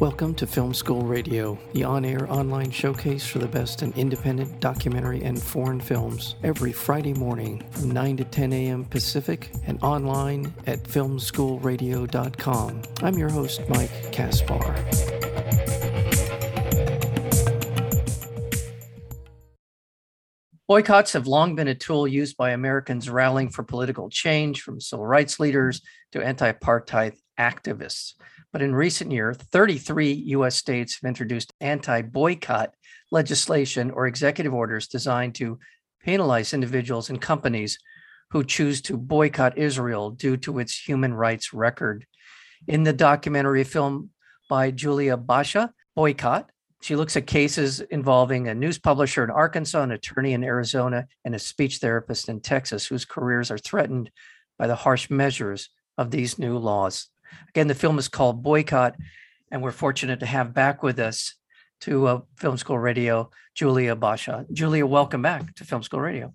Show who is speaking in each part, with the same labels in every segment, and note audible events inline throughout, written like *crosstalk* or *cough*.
Speaker 1: Welcome to Film School Radio, the on air online showcase for the best in independent documentary and foreign films, every Friday morning from 9 to 10 a.m. Pacific and online at filmschoolradio.com. I'm your host, Mike Kaspar. Boycotts have long been a tool used by Americans rallying for political change, from civil rights leaders to anti apartheid activists. But in recent years, 33 US states have introduced anti boycott legislation or executive orders designed to penalize individuals and companies who choose to boycott Israel due to its human rights record. In the documentary film by Julia Bacha, Boycott, she looks at cases involving a news publisher in Arkansas, an attorney in Arizona, and a speech therapist in Texas whose careers are threatened by the harsh measures of these new laws. Again, the film is called Boycott, and we're fortunate to have back with us to uh, Film School Radio, Julia Bacha. Julia, welcome back to Film School Radio.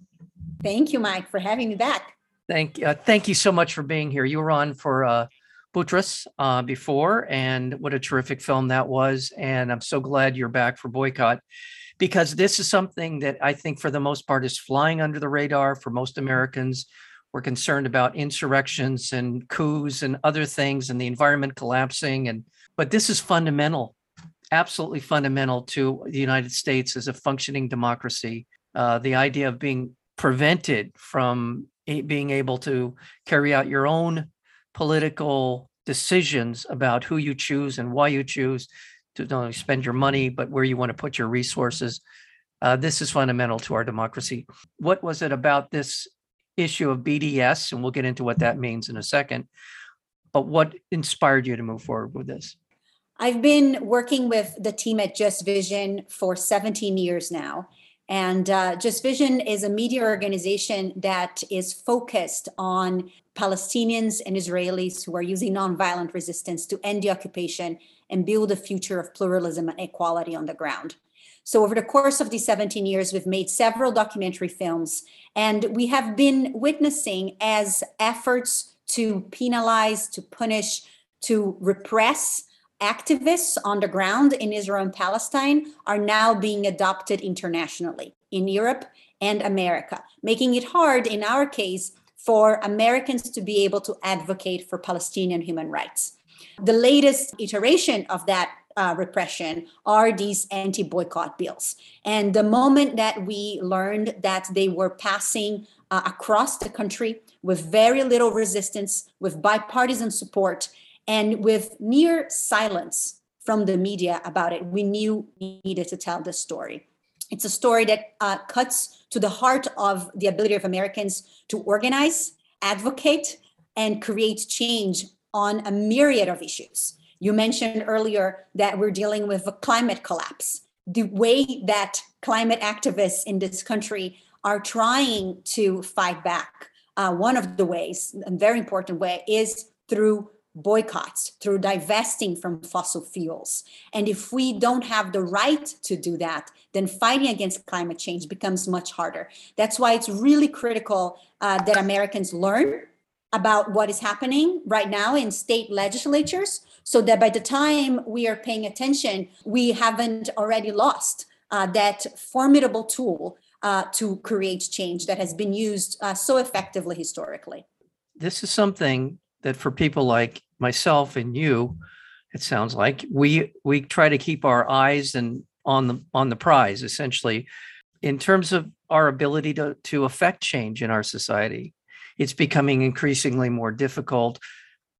Speaker 2: Thank you, Mike, for having me back.
Speaker 1: Thank, uh, thank you so much for being here. You were on for uh, uh, before, and what a terrific film that was. And I'm so glad you're back for Boycott because this is something that I think, for the most part, is flying under the radar for most Americans. We're concerned about insurrections and coups and other things and the environment collapsing. And but this is fundamental, absolutely fundamental to the United States as a functioning democracy. Uh, the idea of being prevented from being able to carry out your own political decisions about who you choose and why you choose to not only spend your money, but where you want to put your resources. Uh, this is fundamental to our democracy. What was it about this issue of BDS? And we'll get into what that means in a second. But what inspired you to move forward with this?
Speaker 2: I've been working with the team at Just Vision for 17 years now. And uh, Just Vision is a media organization that is focused on Palestinians and Israelis who are using nonviolent resistance to end the occupation and build a future of pluralism and equality on the ground. So, over the course of these 17 years, we've made several documentary films, and we have been witnessing as efforts to penalize, to punish, to repress activists on the ground in Israel and Palestine are now being adopted internationally in Europe and America, making it hard in our case for Americans to be able to advocate for Palestinian human rights. The latest iteration of that uh, repression are these anti boycott bills. And the moment that we learned that they were passing uh, across the country with very little resistance, with bipartisan support, and with near silence from the media about it, we knew we needed to tell this story. It's a story that uh, cuts to the heart of the ability of Americans to organize, advocate, and create change on a myriad of issues. You mentioned earlier that we're dealing with a climate collapse. The way that climate activists in this country are trying to fight back, uh, one of the ways, a very important way, is through boycotts, through divesting from fossil fuels. And if we don't have the right to do that, then fighting against climate change becomes much harder. That's why it's really critical uh, that Americans learn about what is happening right now in state legislatures so that by the time we are paying attention, we haven't already lost uh, that formidable tool uh, to create change that has been used uh, so effectively historically.
Speaker 1: This is something that for people like myself and you, it sounds like we we try to keep our eyes and on the on the prize essentially in terms of our ability to to affect change in our society it's becoming increasingly more difficult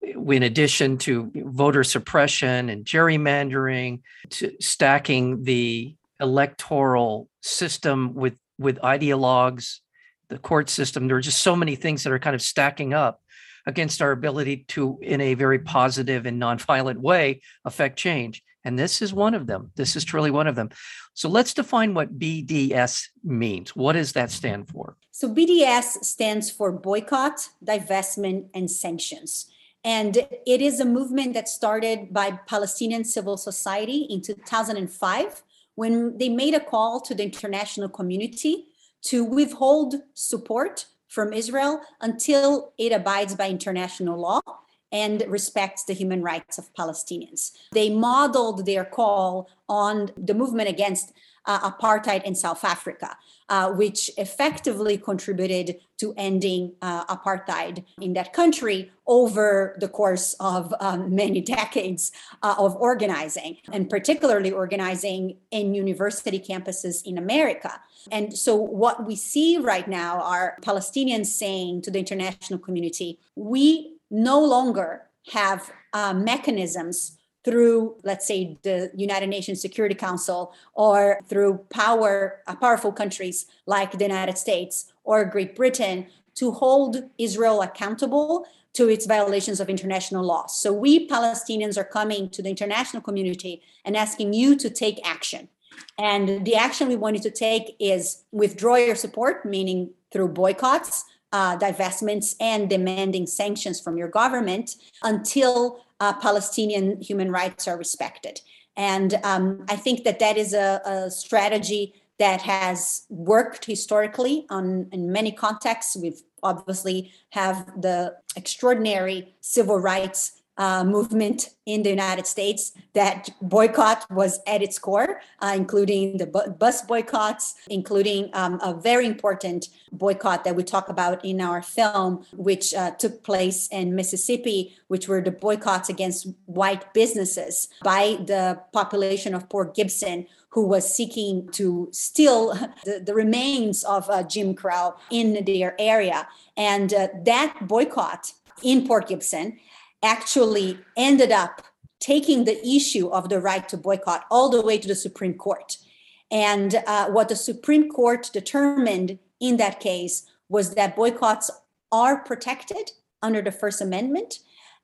Speaker 1: in addition to voter suppression and gerrymandering to stacking the electoral system with with ideologues the court system there are just so many things that are kind of stacking up against our ability to, in a very positive and nonviolent way, affect change. And this is one of them. This is truly one of them. So let's define what BDS means. What does that stand for?
Speaker 2: So BDS stands for boycott, divestment, and sanctions. And it is a movement that started by Palestinian civil society in 2005 when they made a call to the international community to withhold support from Israel until it abides by international law and respects the human rights of Palestinians. They modeled their call on the movement against uh, apartheid in South Africa, uh, which effectively contributed to ending uh, apartheid in that country over the course of um, many *laughs* decades uh, of organizing, and particularly organizing in university campuses in America. And so, what we see right now are Palestinians saying to the international community, we no longer have uh, mechanisms through, let's say, the United Nations Security Council or through power, uh, powerful countries like the United States or Great Britain to hold Israel accountable to its violations of international law. So we Palestinians are coming to the international community and asking you to take action. And the action we want you to take is withdraw your support, meaning through boycotts, uh, divestments, and demanding sanctions from your government until uh, Palestinian human rights are respected. And um, I think that that is a, a, strategy that has worked historically on in many contexts. We've obviously have the extraordinary civil rights uh, movement in the United States that boycott was at its core, uh, including the bu- bus boycotts, including um, a very important boycott that we talk about in our film, which uh, took place in Mississippi, which were the boycotts against white businesses by the population of Port Gibson, who was seeking to steal *laughs* the, the remains of uh, Jim Crow in their area. And uh, that boycott in Port Gibson actually ended up taking the issue of the right to boycott all the way to the Supreme Court. And uh, what the Supreme Court determined in that case was that boycotts are protected under the First Amendment,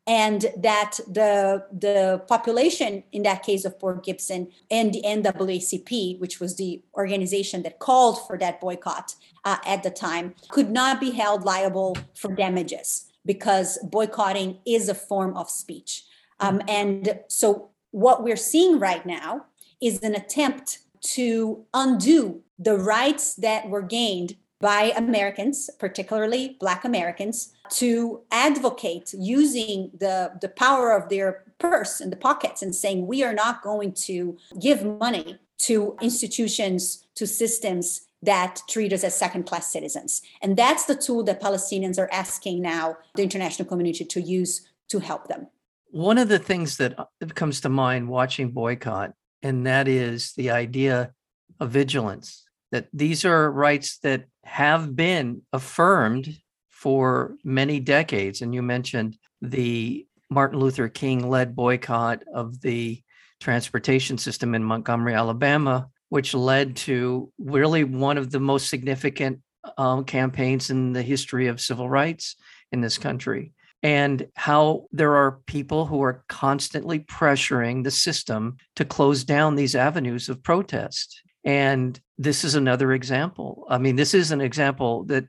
Speaker 2: and that the the population in that case of Port Gibson and the NAACP, which was the organization that called for that boycott uh, at the time, could not be held liable for damages because boycotting is a form of speech. Um, and so, what we're seeing right now is an attempt to undo the rights that were gained by Americans, particularly Black Americans, to advocate using the, the power of their purse and the pockets and saying, we are not going to give money to institutions, to systems that treat us as second class citizens. And that's the tool that Palestinians are asking now the international community to use to help them.
Speaker 1: One of the things that uh, comes to mind watching boycott, and that is the idea of vigilance, that these are rights that have been affirmed for many decades. And you mentioned the Martin Luther King led boycott of the transportation system in Montgomery, Alabama, which led to really one of the most significant um, campaigns in the history of civil rights in this country. And how there are people who are constantly pressuring the system to close down these avenues of protest. And this is another example. I mean, this is an example that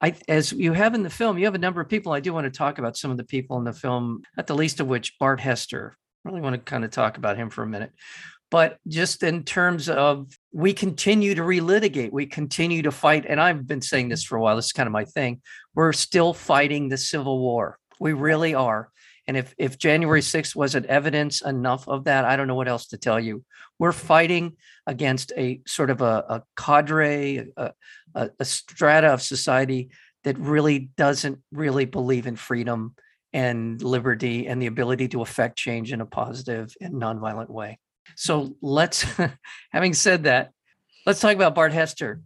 Speaker 1: I, as you have in the film, you have a number of people. I do want to talk about some of the people in the film, not the least of which Bart Hester. I really want to kind of talk about him for a minute. But just in terms of we continue to relitigate, we continue to fight. And I've been saying this for a while. This is kind of my thing. We're still fighting the Civil War. We really are. And if, if January 6th wasn't evidence enough of that, I don't know what else to tell you. We're fighting against a sort of a, a cadre, a, a, a strata of society that really doesn't really believe in freedom and liberty and the ability to affect change in a positive and nonviolent way. So let's, *laughs* having said that, let's talk about Bart Hester,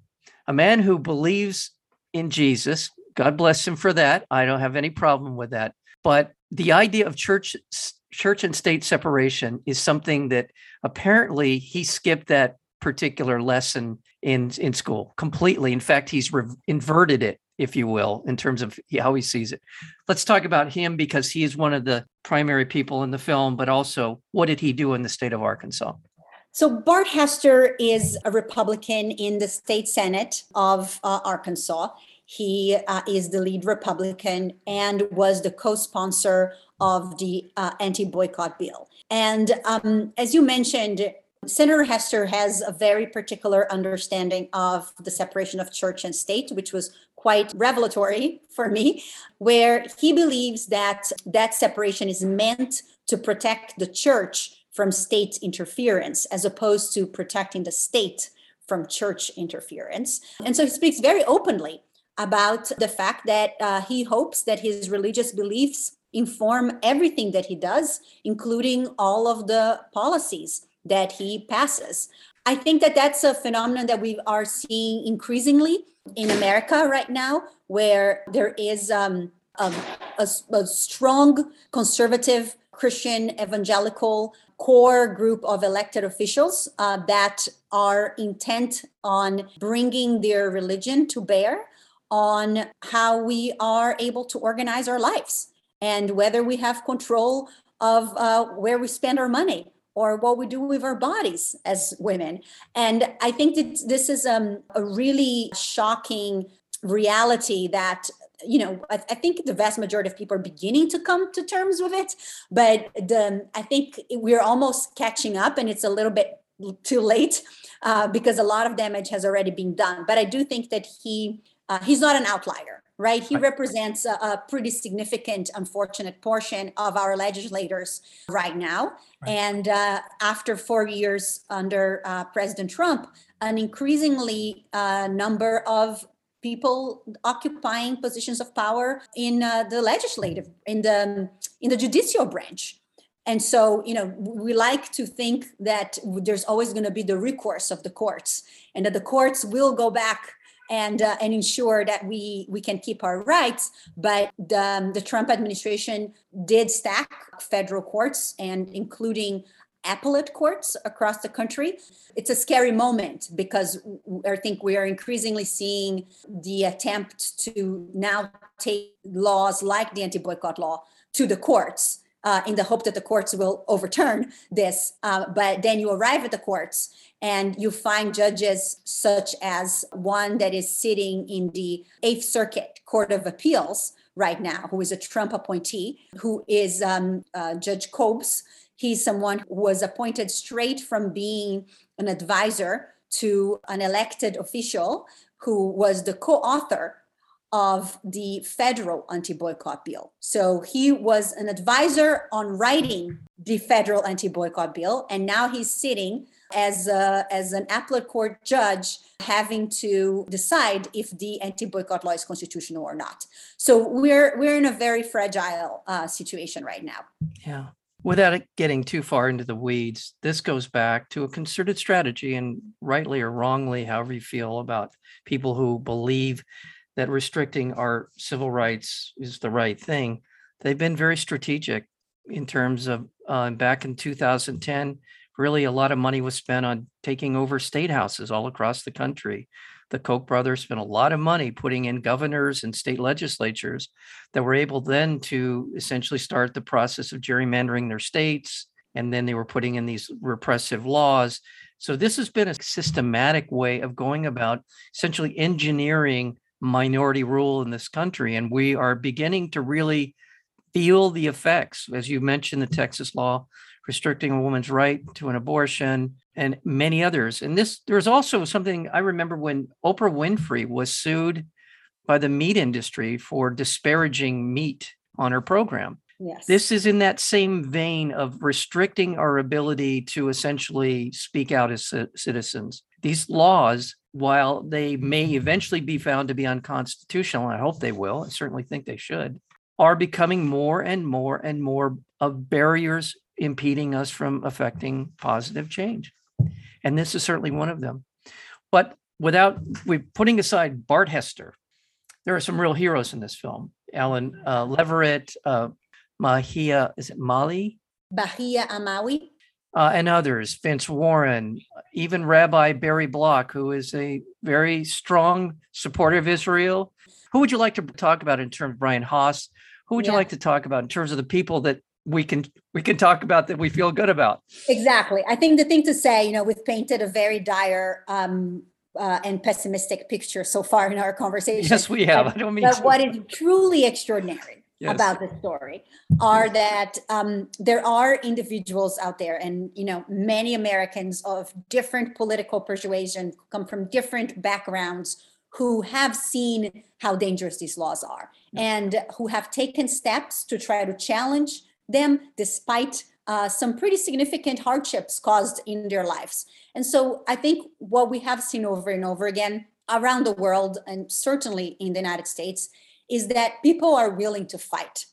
Speaker 1: a man who believes in Jesus. God bless him for that. I don't have any problem with that. But the idea of church, church and state separation is something that apparently he skipped that particular lesson in in school completely. In fact, he's re- inverted it if you will, in terms of how he sees it. Let's talk about him because he is one of the primary people in the film, but also what did he do in the state of Arkansas?
Speaker 2: So, Bart Hester is a Republican in the state Senate of uh, Arkansas. He uh, is the lead Republican and was the co sponsor of the uh, anti boycott bill. And um, as you mentioned, Senator Hester has a very particular understanding of the separation of church and state, which was quite revelatory *laughs* for me, where he believes that that separation is meant to protect the church from state interference as opposed to protecting the state from church interference. And so he speaks very openly about the fact that uh, he hopes that his religious beliefs inform everything that he does, including all of the policies that he passes. I think that that's a phenomenon that we are seeing increasingly in America right now, where there is um, a, a, a strong conservative Christian evangelical core group of elected officials uh, that are intent on bringing their religion to bear on how we are able to organize our lives and whether we have control of uh, where we spend our money or what we do with our bodies as women. And I think that this is um, a really shocking reality that you know I, I, think the vast majority of people are beginning to come to terms with it but the i think we're almost catching up and it's a little bit too late uh, because a lot of damage has already been done but i do think that he uh, he's not an outlier right? He represents a, a, pretty significant, unfortunate portion of our legislators right now. Right. And uh, after four years under uh, President Trump, an increasingly uh, number of people occupying positions of power in uh, the legislative, in the in the judicial branch. And so, you know, we like to think that there's always going to be the recourse of the courts, and that the courts will go back and uh, and ensure that we we can keep our rights. But the, um, the Trump administration did stack federal courts and including appellate courts across the country. It's a scary moment because I think we are increasingly seeing the attempt to now take laws like the anti boycott law to the courts. Uh, in the hope that the courts will overturn this. Uh, but then you arrive at the courts and you find judges such as one that is sitting in the Eighth Circuit Court of Appeals right now, who is a Trump appointee, who is um, uh, Judge Kobes. He's someone who was appointed straight from being an advisor to an elected official who was the co author of the federal anti boycott bill. So he was an advisor on writing the federal anti boycott bill, and now he's sitting as a, as an appellate court judge having to decide if the anti-boycott law is constitutional or not. So we're we're in a very fragile uh, situation right now.
Speaker 1: Yeah. Without getting too far into the weeds, this goes back to a concerted strategy, and rightly or wrongly, however you feel about people who believe that restricting our civil rights is the right thing. They've been very strategic in terms of uh, back in 2010 really a lot of money was spent on taking over state houses all across the country. The Koch brothers spent a lot of money putting in governors and state legislatures that were able then to essentially start the process of gerrymandering their states. And then they were putting in these repressive laws. So this has been a systematic way of going about essentially engineering minority rule in this country. And we are beginning to really feel the effects. As you mentioned, the Texas law restricting a woman's right to an abortion, and many others. And this, there's also something I remember when Oprah Winfrey was sued by the meat industry for disparaging meat on her program.
Speaker 2: Yes.
Speaker 1: This is in that same vein of restricting our ability to essentially speak out as citizens. These laws, while they may eventually be found to be unconstitutional, I hope they will, I certainly think they should, are becoming more and more and more of barriers impeding us from affecting positive change. And this is certainly one of them. But without we putting aside Bart Hester, there are some real heroes in this film. Alan uh, Leveritt, uh, Mahia, is it Mali?
Speaker 2: Bahia Amawi.
Speaker 1: Uh, and others, Vince Warren, even Rabbi Barry Block, who is a very strong supporter of Israel. Who would you like to talk about in terms of Brian Hauss? Who would yeah. you like to talk about in terms of the people that we can we can talk about that we feel good about
Speaker 2: exactly i think the thing to say you know we've painted a very dire um, uh, and pessimistic picture so far in our conversation
Speaker 1: yes we have but, i don't mean
Speaker 2: but what is truly extraordinary yes. about the story are that um, there are individuals out there and you know many americans of different political persuasion come from different backgrounds who have seen how dangerous these laws are and who have taken steps to try to challenge them despite uh, some pretty significant hardships caused in their lives. And so I think what we have seen over and over again around the world, and certainly in the United States, is that people are willing to fight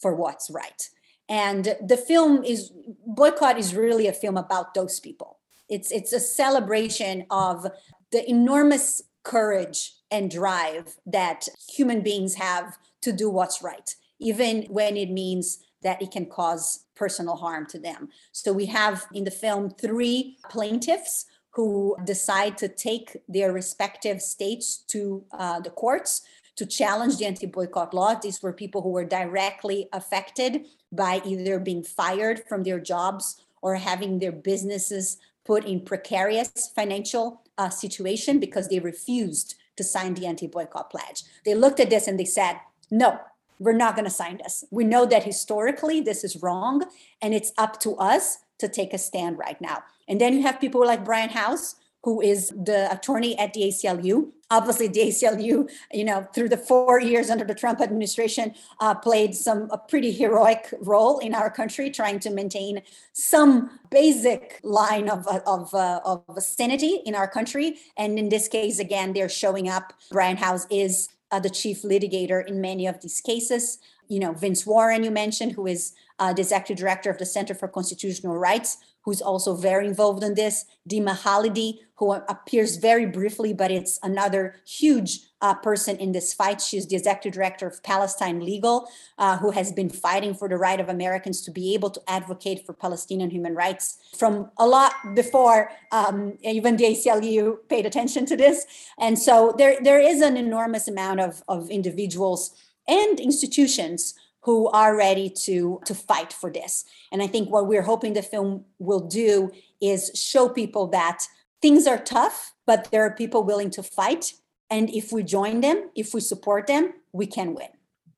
Speaker 2: for what's right. And the film is Boycott is really a film about those people. It's it's a celebration of the enormous courage and drive that human beings have to do what's right, even when it means that it can cause personal harm to them. So we have in the film three plaintiffs who decide to take their respective states to uh, the courts to challenge the anti boycott law. These were people who were directly affected by either being fired from their jobs or having their businesses put in precarious financial uh, situation because they refused to sign the anti boycott pledge. They looked at this and they said, no, we're not going to sign this. We know that historically this is wrong, and it's up to us to take a stand right now. And then you have people like Brian Hauss, who is the attorney at the ACLU. Obviously, the ACLU, you know, through the four years under the Trump administration, uh, played some a pretty heroic role in our country, trying to maintain some basic line of of uh, of vicinity in our country. And in this case, again, they're showing up. Brian Hauss is uh, the chief litigator in many of these cases. You know, Vince Warren, you mentioned, who is uh, executive director of the Center for Constitutional Rights, who's also very involved in this. Dima Khalidi, who appears very briefly, but it's another huge uh, person in this fight. She's the executive director of Palestine Legal, uh, who has been fighting for the right of Americans to be able to advocate for Palestinian human rights from a lot before um, even the ACLU paid attention to this. And so there, there is an enormous amount of, of individuals and institutions who are ready to to fight for this. And i think what we're hoping the film will do is show people that things are tough but there are people willing to fight. And if we join them if we support them we can win.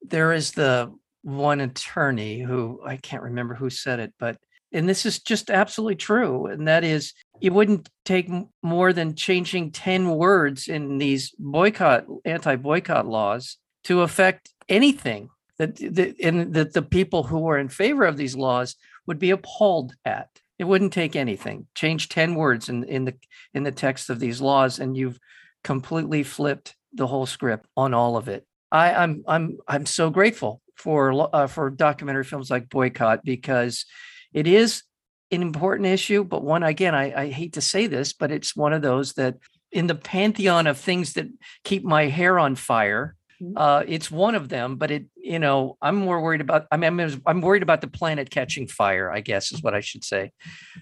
Speaker 1: There is the one attorney who i can't remember who said it but and this is just absolutely true and that is it wouldn't take more than changing 10 words in these boycott anti-boycott laws to affect anything that the, and that the people who were in favor of these laws would be appalled at. It wouldn't take anything. Change 10 words in, in the in the text of these laws, and you've completely flipped the whole script on all of it. I, I'm I'm I'm so grateful for uh, for documentary films like Boycott because it is an important issue, but one again, I, I hate to say this, but it's one of those that in the pantheon of things that keep my hair on fire. Uh, it's one of them, but it, you know, I'm more worried about. I mean, I'm, I'm worried about the planet catching fire. I guess is what I should say.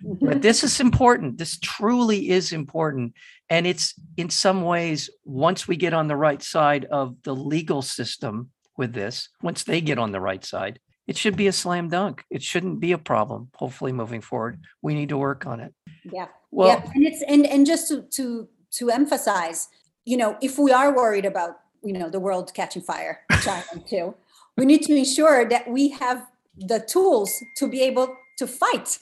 Speaker 1: But mm-hmm. this is important. This truly is important, and it's in some ways once we get on the right side of the legal system with this, once they get on the right side, it should be a slam dunk. It shouldn't be a problem. Hopefully, moving forward, we need to work on it.
Speaker 2: Yeah. Well, yeah. and it's and and just to to to emphasize, you know, if we are worried about you know the world catching fire China *laughs* too we need to ensure that we have the tools to be able to fight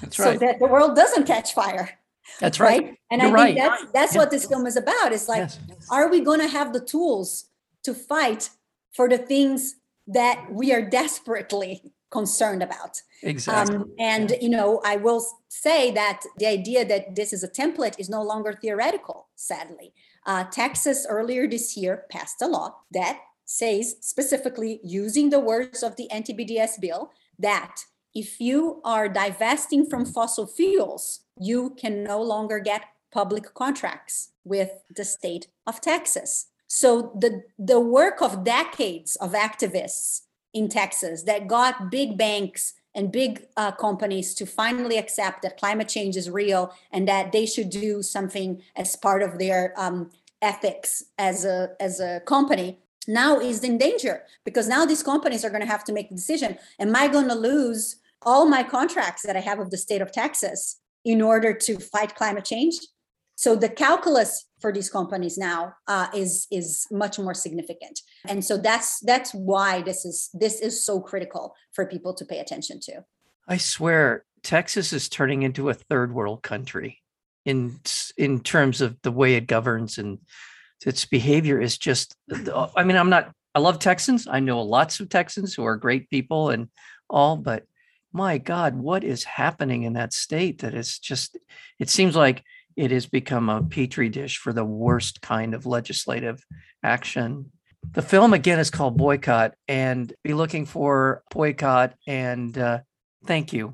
Speaker 1: that's right.
Speaker 2: so that the world doesn't catch fire
Speaker 1: that's right, right?
Speaker 2: and
Speaker 1: You're
Speaker 2: i
Speaker 1: right.
Speaker 2: think that's that's what this film is about it's like
Speaker 1: yes.
Speaker 2: are we going to have the tools to fight for the things that we are desperately concerned about
Speaker 1: exactly
Speaker 2: um, and yeah. you know i will say that the idea that this is a template is no longer theoretical sadly uh, Texas earlier this year passed a law that says specifically using the words of the anti-BDS bill that if you are divesting from fossil fuels, you can no longer get public contracts with the state of Texas. So the, the work of decades of activists in Texas that got big banks and big uh, companies to finally accept that climate change is real and that they should do something as part of their um, ethics as a as a company now is in danger because now these companies are going to have to make the decision. Am i going to lose all my contracts that i have with the state of texas in order to fight climate change so the calculus for these companies now uh, is is much more significant. And so that's that's why this is this is so critical for people to pay attention to.
Speaker 1: I swear texas is turning into a third world country in in terms of the way it governs and its behavior is just i mean i'm not i love texans. I know lots of texans who are great people and all but my god what is happening in that state that is just it seems like it has become a petri dish for the worst kind of legislative action the film again is called boycott and be looking for boycott and uh, thank you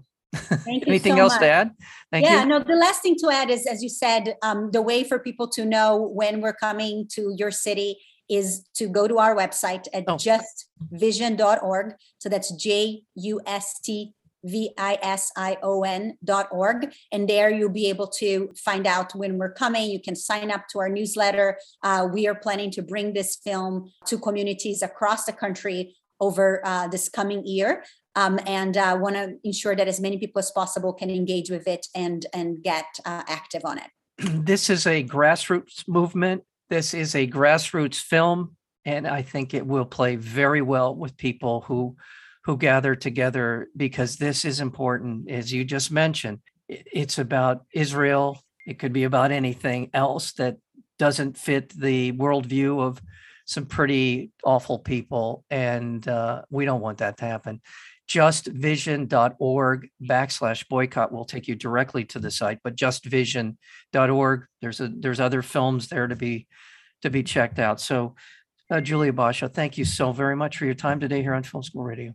Speaker 2: Thank *laughs* you
Speaker 1: anything
Speaker 2: so
Speaker 1: else
Speaker 2: much.
Speaker 1: to add thank
Speaker 2: yeah,
Speaker 1: you
Speaker 2: no, the last thing to add is, as you said, um, the way for people to know when we're coming to your city is to go to our website at
Speaker 1: Oh.
Speaker 2: justvision.org. So that's J U S T V I S I O N dot org. And there you'll be able to find out when we're coming. You can sign up to our newsletter. Uh, we are planning to bring this film to communities across the country over uh, this coming year um, and uh, want to ensure that as many people as possible can engage with it and and get uh, active on it. *clears throat*
Speaker 1: this is a grassroots movement. This is a grassroots film, and I think it will play very well with people who who gather together because this is important, as you just mentioned. It's about Israel. It could be about anything else that doesn't fit the worldview of some pretty awful people, and uh, we don't want that to happen justvision.org backslash boycott will take you directly to the site but justvision.org there's a there's other films there to be to be checked out so uh, julia bacha thank you so very much for your time today here on film school radio